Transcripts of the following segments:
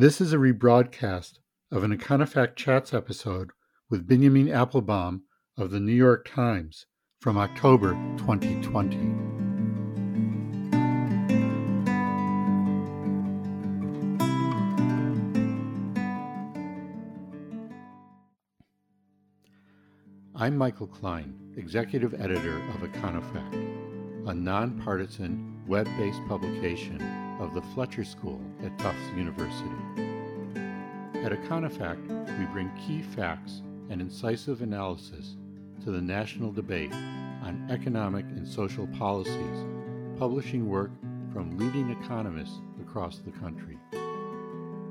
This is a rebroadcast of an Econofact Chats episode with Benjamin Appelbaum of the New York Times from October 2020. I'm Michael Klein, Executive Editor of Econofact, a nonpartisan web based publication of the Fletcher School at Tufts University. At Econofact, we bring key facts and incisive analysis to the national debate on economic and social policies, publishing work from leading economists across the country.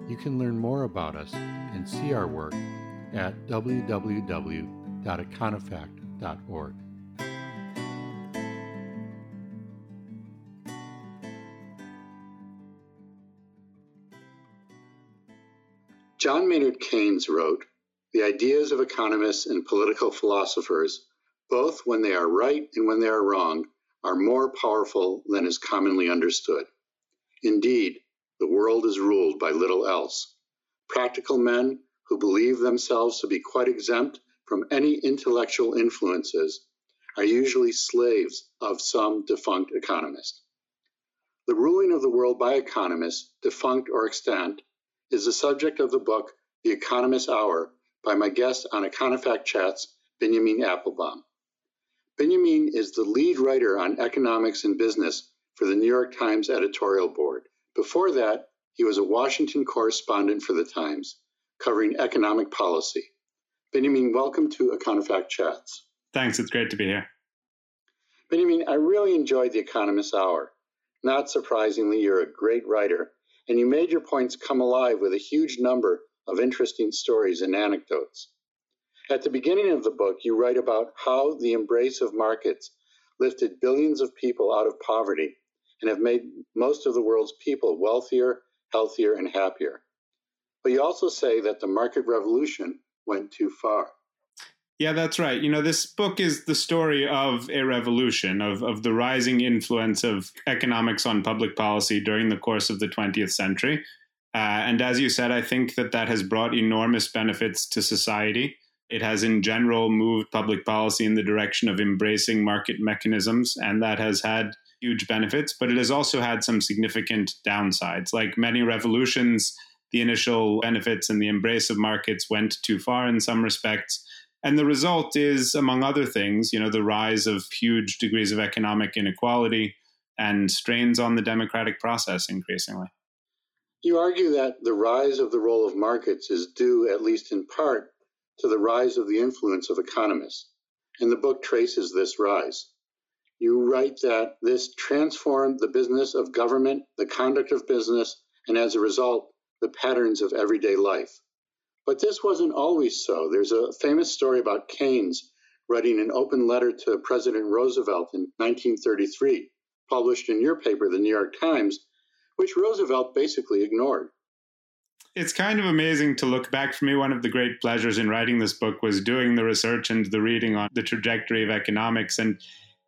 You can learn more about us and see our work at www.econofact.org. John Maynard Keynes wrote, The ideas of economists and political philosophers, both when they are right and when they are wrong, are more powerful than is commonly understood. Indeed, the world is ruled by little else. Practical men who believe themselves to be quite exempt from any intellectual influences are usually slaves of some defunct economist. The ruling of the world by economists, defunct or extant, is the subject of the book The Economist's Hour by my guest on Econofact Chats, Benjamin Appelbaum. Benjamin is the lead writer on economics and business for the New York Times editorial board. Before that, he was a Washington correspondent for the Times, covering economic policy. Benjamin, welcome to Econofact Chats. Thanks, it's great to be here. Benjamin, I really enjoyed The Economist's Hour. Not surprisingly, you're a great writer and you made your points come alive with a huge number of interesting stories and anecdotes. At the beginning of the book, you write about how the embrace of markets lifted billions of people out of poverty and have made most of the world's people wealthier, healthier, and happier. But you also say that the market revolution went too far. Yeah, that's right. You know, this book is the story of a revolution, of, of the rising influence of economics on public policy during the course of the 20th century. Uh, and as you said, I think that that has brought enormous benefits to society. It has, in general, moved public policy in the direction of embracing market mechanisms, and that has had huge benefits, but it has also had some significant downsides. Like many revolutions, the initial benefits and the embrace of markets went too far in some respects and the result is, among other things, you know, the rise of huge degrees of economic inequality and strains on the democratic process increasingly. You argue that the rise of the role of markets is due, at least in part, to the rise of the influence of economists. And the book traces this rise. You write that this transformed the business of government, the conduct of business, and as a result, the patterns of everyday life. But this wasn't always so. There's a famous story about Keynes writing an open letter to President Roosevelt in 1933, published in your paper, the New York Times, which Roosevelt basically ignored. It's kind of amazing to look back for me. One of the great pleasures in writing this book was doing the research and the reading on the trajectory of economics. And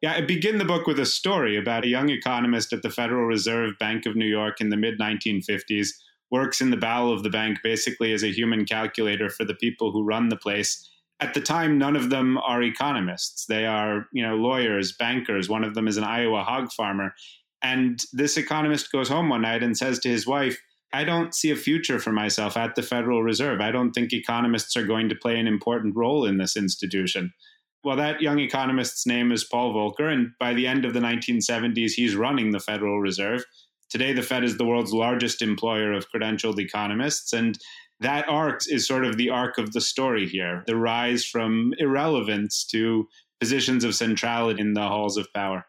yeah, I begin the book with a story about a young economist at the Federal Reserve Bank of New York in the mid 1950s works in the bowel of the bank basically as a human calculator for the people who run the place. At the time, none of them are economists. They are, you know, lawyers, bankers. One of them is an Iowa hog farmer. And this economist goes home one night and says to his wife, I don't see a future for myself at the Federal Reserve. I don't think economists are going to play an important role in this institution. Well, that young economist's name is Paul Volcker, and by the end of the 1970s, he's running the Federal Reserve. Today, the Fed is the world's largest employer of credentialed economists. And that arc is sort of the arc of the story here the rise from irrelevance to positions of centrality in the halls of power.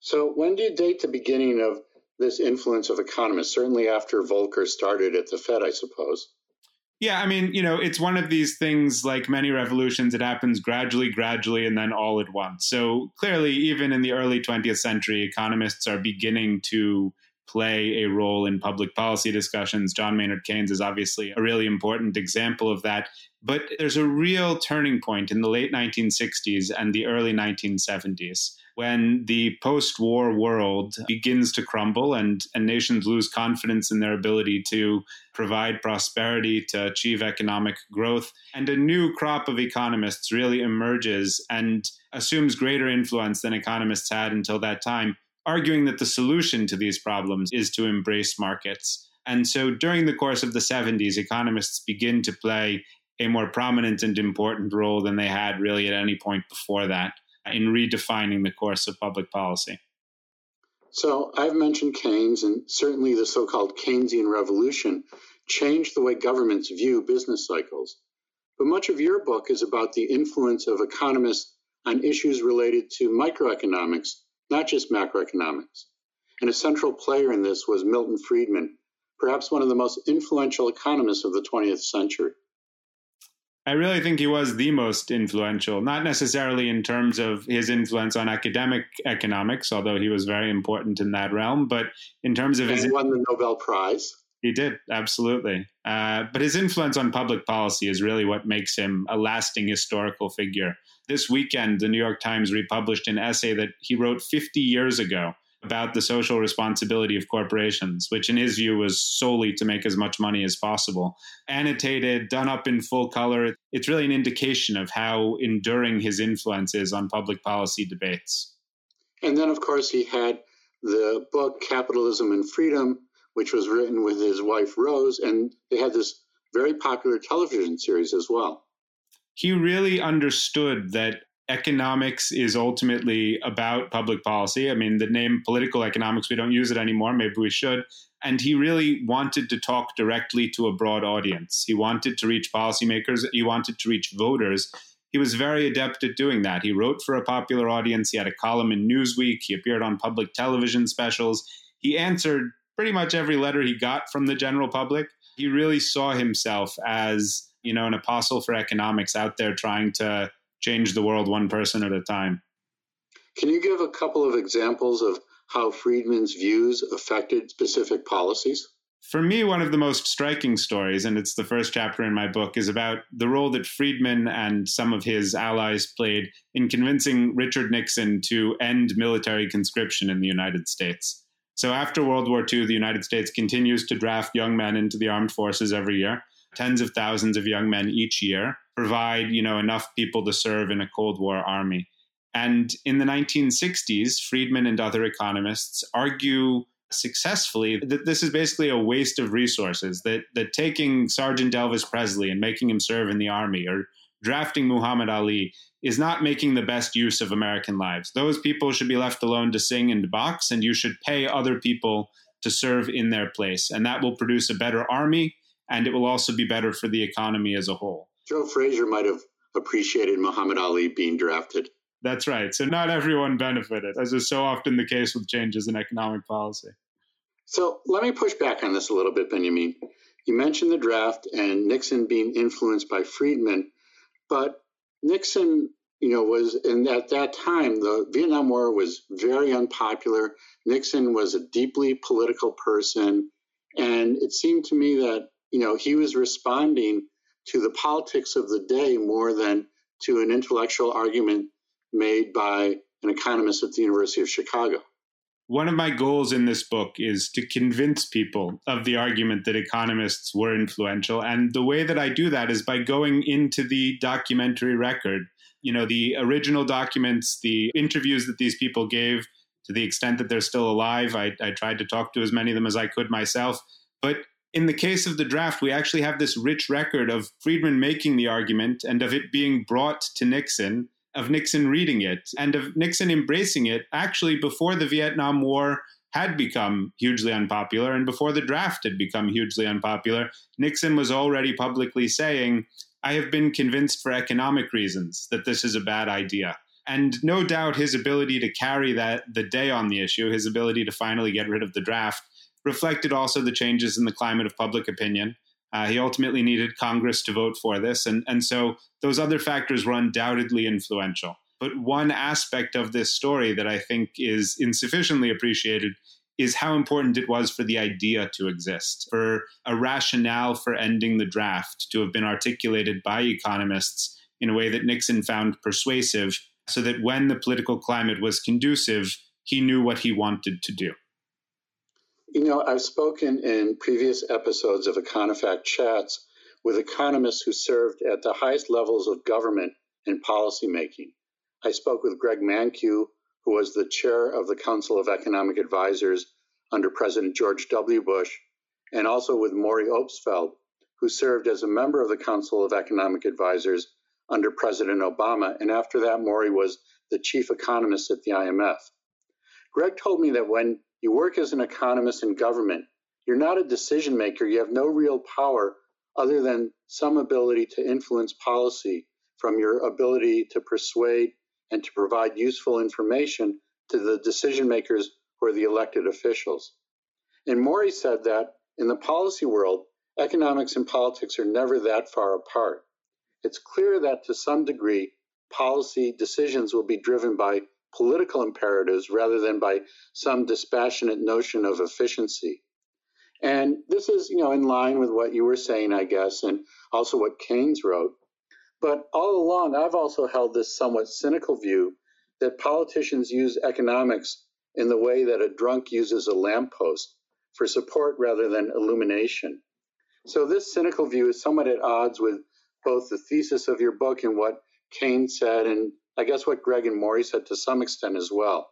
So, when do you date the beginning of this influence of economists? Certainly after Volcker started at the Fed, I suppose. Yeah, I mean, you know, it's one of these things like many revolutions, it happens gradually, gradually, and then all at once. So clearly, even in the early 20th century, economists are beginning to play a role in public policy discussions. John Maynard Keynes is obviously a really important example of that. But there's a real turning point in the late 1960s and the early 1970s when the post war world begins to crumble and, and nations lose confidence in their ability to provide prosperity, to achieve economic growth, and a new crop of economists really emerges and assumes greater influence than economists had until that time, arguing that the solution to these problems is to embrace markets. And so during the course of the 70s, economists begin to play a more prominent and important role than they had really at any point before that in redefining the course of public policy. So I've mentioned Keynes, and certainly the so called Keynesian revolution changed the way governments view business cycles. But much of your book is about the influence of economists on issues related to microeconomics, not just macroeconomics. And a central player in this was Milton Friedman, perhaps one of the most influential economists of the 20th century. I really think he was the most influential, not necessarily in terms of his influence on academic economics, although he was very important in that realm, but in terms of and his. won the Nobel Prize. He did, absolutely. Uh, but his influence on public policy is really what makes him a lasting historical figure. This weekend, the New York Times republished an essay that he wrote 50 years ago about the social responsibility of corporations, which in his view was solely to make as much money as possible. Annotated, done up in full color, it's really an indication of how enduring his influence is on public policy debates. And then, of course, he had the book Capitalism and Freedom, which was written with his wife Rose, and they had this very popular television series as well. He really understood that economics is ultimately about public policy. I mean, the name political economics, we don't use it anymore. Maybe we should. And he really wanted to talk directly to a broad audience. He wanted to reach policymakers, he wanted to reach voters. He was very adept at doing that. He wrote for a popular audience. He had a column in Newsweek. He appeared on public television specials. He answered pretty much every letter he got from the general public. He really saw himself as, you know, an apostle for economics out there trying to change the world one person at a time. Can you give a couple of examples of how Friedman's views affected specific policies? For me, one of the most striking stories, and it's the first chapter in my book, is about the role that Friedman and some of his allies played in convincing Richard Nixon to end military conscription in the United States. So, after World War II, the United States continues to draft young men into the armed forces every year tens of thousands of young men each year, provide you know enough people to serve in a Cold War army. And in the 1960s, Friedman and other economists argue successfully that this is basically a waste of resources, that, that taking Sergeant Elvis Presley and making him serve in the army or drafting Muhammad Ali is not making the best use of American lives. Those people should be left alone to sing and to box, and you should pay other people to serve in their place. And that will produce a better army and it will also be better for the economy as a whole. Joe Frazier might have appreciated Muhammad Ali being drafted. That's right. So not everyone benefited, as is so often the case with changes in economic policy. So let me push back on this a little bit, Benjamin. You mentioned the draft and Nixon being influenced by Friedman, but Nixon, you know, was and at that time the Vietnam War was very unpopular. Nixon was a deeply political person, and it seemed to me that you know, he was responding to the politics of the day more than to an intellectual argument made by an economist at the University of Chicago. One of my goals in this book is to convince people of the argument that economists were influential. And the way that I do that is by going into the documentary record. You know, the original documents, the interviews that these people gave, to the extent that they're still alive. I, I tried to talk to as many of them as I could myself. But in the case of the draft, we actually have this rich record of Friedman making the argument and of it being brought to Nixon, of Nixon reading it, and of Nixon embracing it actually before the Vietnam War had become hugely unpopular and before the draft had become hugely unpopular. Nixon was already publicly saying, I have been convinced for economic reasons that this is a bad idea. And no doubt his ability to carry that the day on the issue, his ability to finally get rid of the draft, reflected also the changes in the climate of public opinion. Uh, he ultimately needed Congress to vote for this. And, and so those other factors were undoubtedly influential. But one aspect of this story that I think is insufficiently appreciated is how important it was for the idea to exist, for a rationale for ending the draft to have been articulated by economists in a way that Nixon found persuasive so that when the political climate was conducive, he knew what he wanted to do. You know, I've spoken in previous episodes of Econofact Chats with economists who served at the highest levels of government and policymaking. I spoke with Greg Mankiw, who was the chair of the Council of Economic Advisors under President George W. Bush, and also with Maury Obstfeld, who served as a member of the Council of Economic Advisors under President Obama. And after that, Maury was the chief economist at the IMF. Greg told me that when you work as an economist in government, you're not a decision maker. You have no real power other than some ability to influence policy from your ability to persuade and to provide useful information to the decision makers who are the elected officials. And Maury said that in the policy world, economics and politics are never that far apart. It's clear that to some degree, policy decisions will be driven by political imperatives rather than by some dispassionate notion of efficiency. And this is, you know, in line with what you were saying, I guess, and also what Keynes wrote. But all along, I've also held this somewhat cynical view that politicians use economics in the way that a drunk uses a lamppost for support rather than illumination. So, this cynical view is somewhat at odds with both the thesis of your book and what Keynes said, and I guess what Greg and Maury said to some extent as well.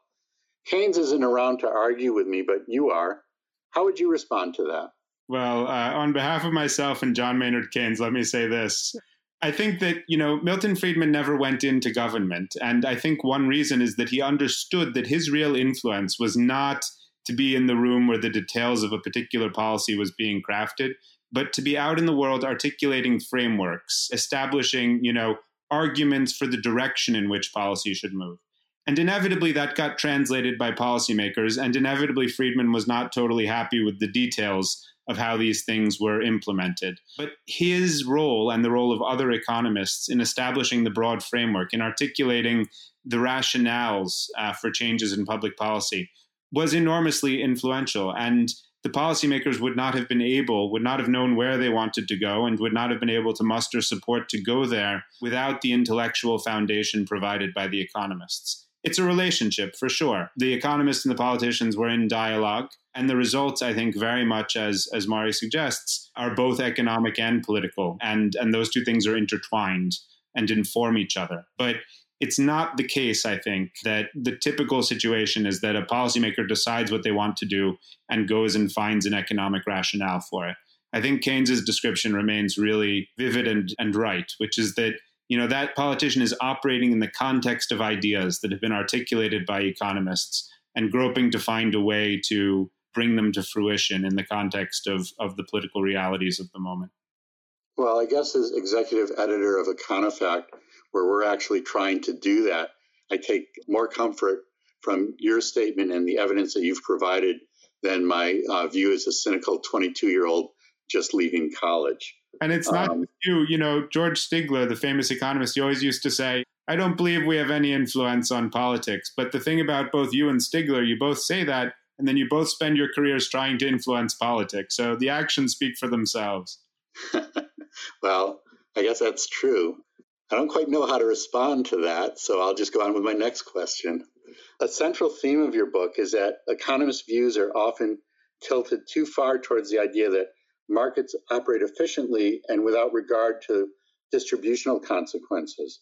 Keynes isn't around to argue with me, but you are. How would you respond to that? Well, uh, on behalf of myself and John Maynard Keynes, let me say this. I think that, you know, Milton Friedman never went into government. And I think one reason is that he understood that his real influence was not to be in the room where the details of a particular policy was being crafted, but to be out in the world articulating frameworks, establishing, you know, arguments for the direction in which policy should move. And inevitably, that got translated by policymakers, and inevitably, Friedman was not totally happy with the details of how these things were implemented. But his role and the role of other economists in establishing the broad framework, in articulating the rationales uh, for changes in public policy, was enormously influential. And the policymakers would not have been able, would not have known where they wanted to go, and would not have been able to muster support to go there without the intellectual foundation provided by the economists. It's a relationship for sure. The economists and the politicians were in dialogue, and the results, I think, very much as as Maury suggests, are both economic and political, and and those two things are intertwined and inform each other. But it's not the case, I think, that the typical situation is that a policymaker decides what they want to do and goes and finds an economic rationale for it. I think Keynes's description remains really vivid and, and right, which is that you know that politician is operating in the context of ideas that have been articulated by economists and groping to find a way to bring them to fruition in the context of, of the political realities of the moment. Well, I guess as executive editor of Econofact, where we're actually trying to do that. I take more comfort from your statement and the evidence that you've provided than my uh, view as a cynical 22 year old just leaving college. And it's not um, you, you know, George Stigler, the famous economist, he always used to say, I don't believe we have any influence on politics. But the thing about both you and Stigler, you both say that, and then you both spend your careers trying to influence politics. So the actions speak for themselves. well, I guess that's true. I don't quite know how to respond to that, so I'll just go on with my next question. A central theme of your book is that economists' views are often tilted too far towards the idea that markets operate efficiently and without regard to distributional consequences.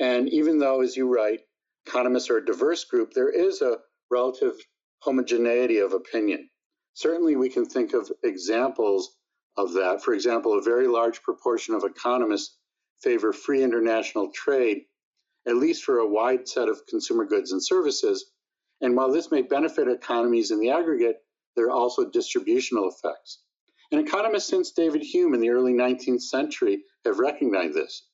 And even though, as you write, economists are a diverse group, there is a relative homogeneity of opinion. Certainly, we can think of examples of that. For example, a very large proportion of economists favor free international trade, at least for a wide set of consumer goods and services. And while this may benefit economies in the aggregate, there are also distributional effects. And economists since David Hume in the early 19th century have recognized this.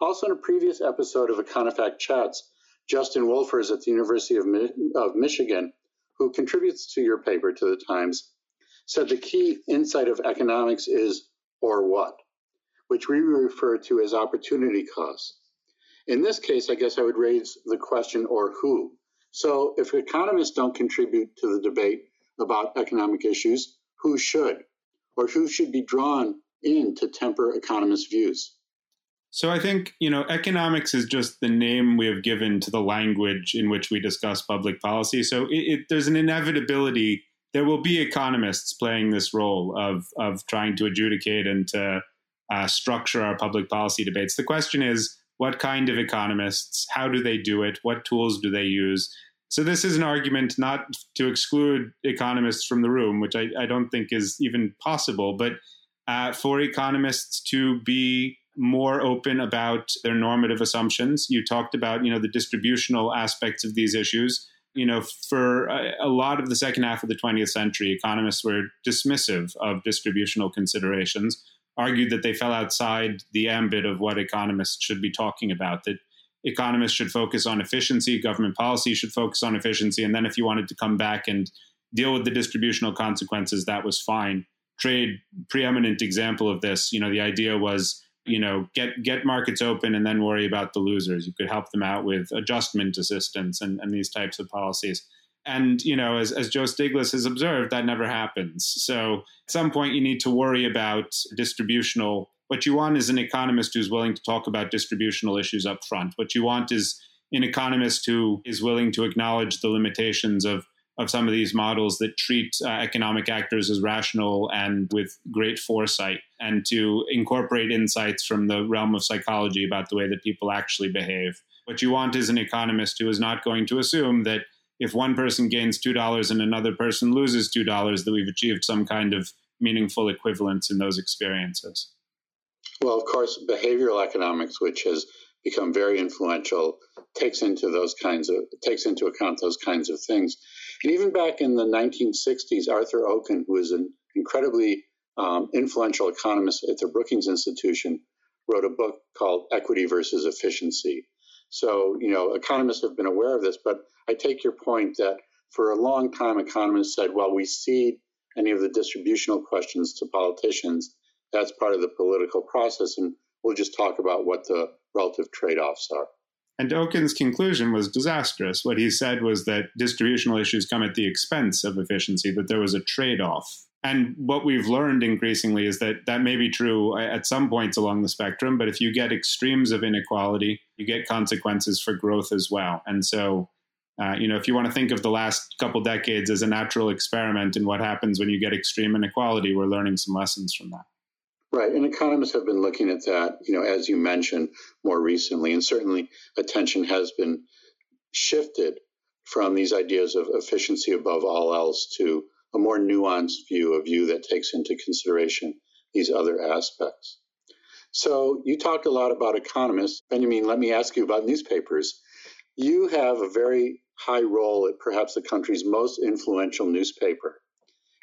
Also, in a previous episode of Econofact Chats, Justin Wolfers at the University of, of Michigan, who contributes to your paper to the Times, said the key insight of economics is or what which we refer to as opportunity costs. In this case, I guess I would raise the question or who. So if economists don't contribute to the debate about economic issues, who should? Or who should be drawn in to temper economists' views? So I think, you know, economics is just the name we have given to the language in which we discuss public policy. So it, it, there's an inevitability. There will be economists playing this role of, of trying to adjudicate and to uh, structure our public policy debates. The question is, what kind of economists? How do they do it? What tools do they use? So this is an argument not to exclude economists from the room, which I, I don't think is even possible, but uh, for economists to be more open about their normative assumptions. You talked about, you know, the distributional aspects of these issues. You know, for a, a lot of the second half of the 20th century, economists were dismissive of distributional considerations, argued that they fell outside the ambit of what economists should be talking about, that economists should focus on efficiency, government policy should focus on efficiency, and then if you wanted to come back and deal with the distributional consequences, that was fine. Trade, preeminent example of this, you know, the idea was you know get get markets open and then worry about the losers you could help them out with adjustment assistance and, and these types of policies and you know as, as joe stiglitz has observed that never happens. So at some point you need to worry about distributional. What you want is an economist who's willing to talk about distributional issues up front. What you want is an economist who is willing to acknowledge the limitations of of some of these models that treat uh, economic actors as rational and with great foresight, and to incorporate insights from the realm of psychology about the way that people actually behave. What you want is an economist who is not going to assume that if one person gains $2 and another person loses $2, that we've achieved some kind of meaningful equivalence in those experiences. Well, of course, behavioral economics, which has become very influential, takes into those kinds of takes into account those kinds of things. And even back in the 1960s, Arthur Okun, who was an incredibly um, influential economist at the Brookings Institution, wrote a book called Equity versus Efficiency. So, you know, economists have been aware of this, but I take your point that for a long time, economists said, well, we cede any of the distributional questions to politicians. That's part of the political process, and we'll just talk about what the relative trade offs are. And Okun's conclusion was disastrous. What he said was that distributional issues come at the expense of efficiency, that there was a trade off. And what we've learned increasingly is that that may be true at some points along the spectrum, but if you get extremes of inequality, you get consequences for growth as well. And so, uh, you know, if you want to think of the last couple decades as a natural experiment in what happens when you get extreme inequality, we're learning some lessons from that. Right, and economists have been looking at that, you know, as you mentioned more recently, and certainly attention has been shifted from these ideas of efficiency above all else to a more nuanced view, a view that takes into consideration these other aspects. So you talked a lot about economists. Benjamin, let me ask you about newspapers. You have a very high role at perhaps the country's most influential newspaper.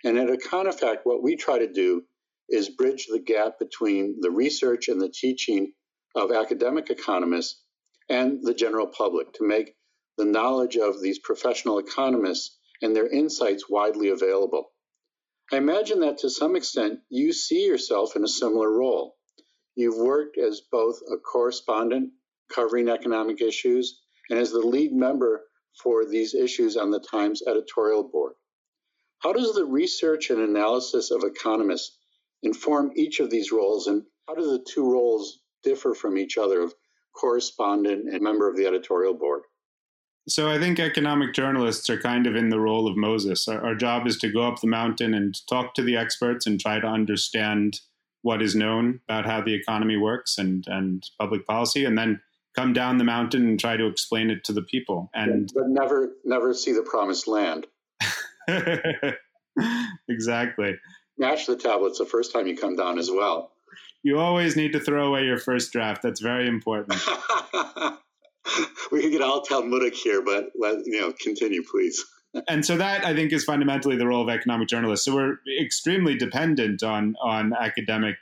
And at Econofact, what we try to do is bridge the gap between the research and the teaching of academic economists and the general public to make the knowledge of these professional economists and their insights widely available. I imagine that to some extent you see yourself in a similar role. You've worked as both a correspondent covering economic issues and as the lead member for these issues on the Times editorial board. How does the research and analysis of economists inform each of these roles and how do the two roles differ from each other of correspondent and member of the editorial board? So I think economic journalists are kind of in the role of Moses. Our, our, job is to go up the mountain and talk to the experts and try to understand what is known about how the economy works and, and public policy, and then come down the mountain and try to explain it to the people. And but never never see the promised land. exactly smash the tablets the first time you come down as well. You always need to throw away your first draft. That's very important. we could get all Talmudic here, but let you know, continue, please. and so that I think is fundamentally the role of economic journalists. So we're extremely dependent on on academic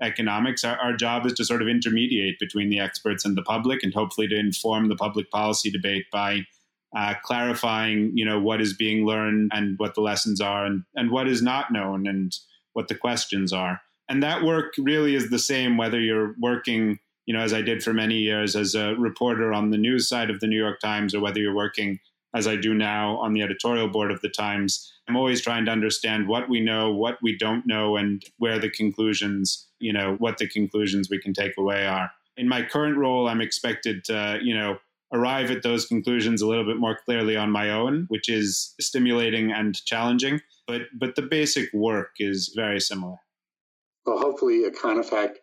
economics. Our, our, job is to sort of intermediate between the experts and the public, and hopefully to inform the public policy debate by uh, clarifying, you know, what is being learned and what the lessons are, and and what is not known, and what the questions are. And that work really is the same whether you're working, you know, as I did for many years as a reporter on the news side of the New York Times, or whether you're working as I do now on the editorial board of the Times. I'm always trying to understand what we know, what we don't know, and where the conclusions, you know, what the conclusions we can take away are. In my current role, I'm expected to, you know, arrive at those conclusions a little bit more clearly on my own, which is stimulating and challenging. But but the basic work is very similar. Well, hopefully, Econofact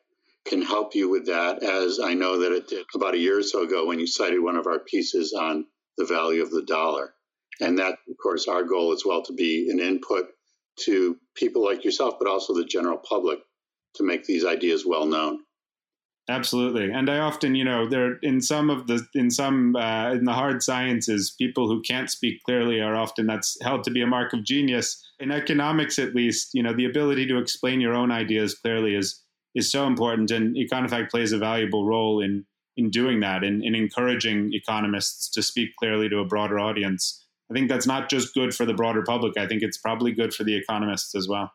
can help you with that, as I know that it did about a year or so ago when you cited one of our pieces on the value of the dollar. And that, of course, our goal as well to be an input to people like yourself, but also the general public to make these ideas well known. Absolutely, and I often, you know, there in some of the in some uh, in the hard sciences, people who can't speak clearly are often that's held to be a mark of genius. In economics, at least, you know, the ability to explain your own ideas clearly is is so important, and Econofact plays a valuable role in in doing that, in, in encouraging economists to speak clearly to a broader audience. I think that's not just good for the broader public. I think it's probably good for the economists as well.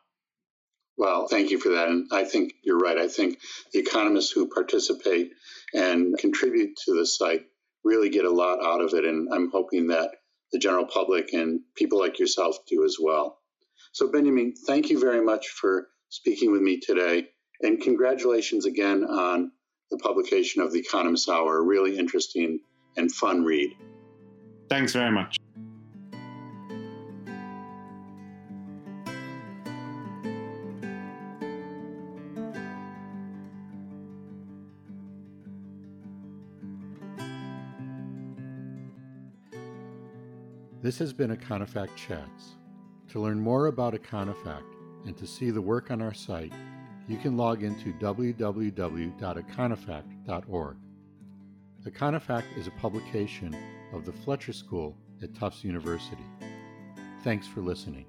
Well, thank you for that. And I think you're right. I think the economists who participate and contribute to the site really get a lot out of it. And I'm hoping that the general public and people like yourself do as well. So, Benjamin, thank you very much for speaking with me today. And congratulations again on the publication of The Economist Hour, really interesting and fun read. Thanks very much. This has been Econofact Chats. To learn more about Econofact and to see the work on our site, you can log into www.econofact.org. Econofact is a publication of the Fletcher School at Tufts University. Thanks for listening.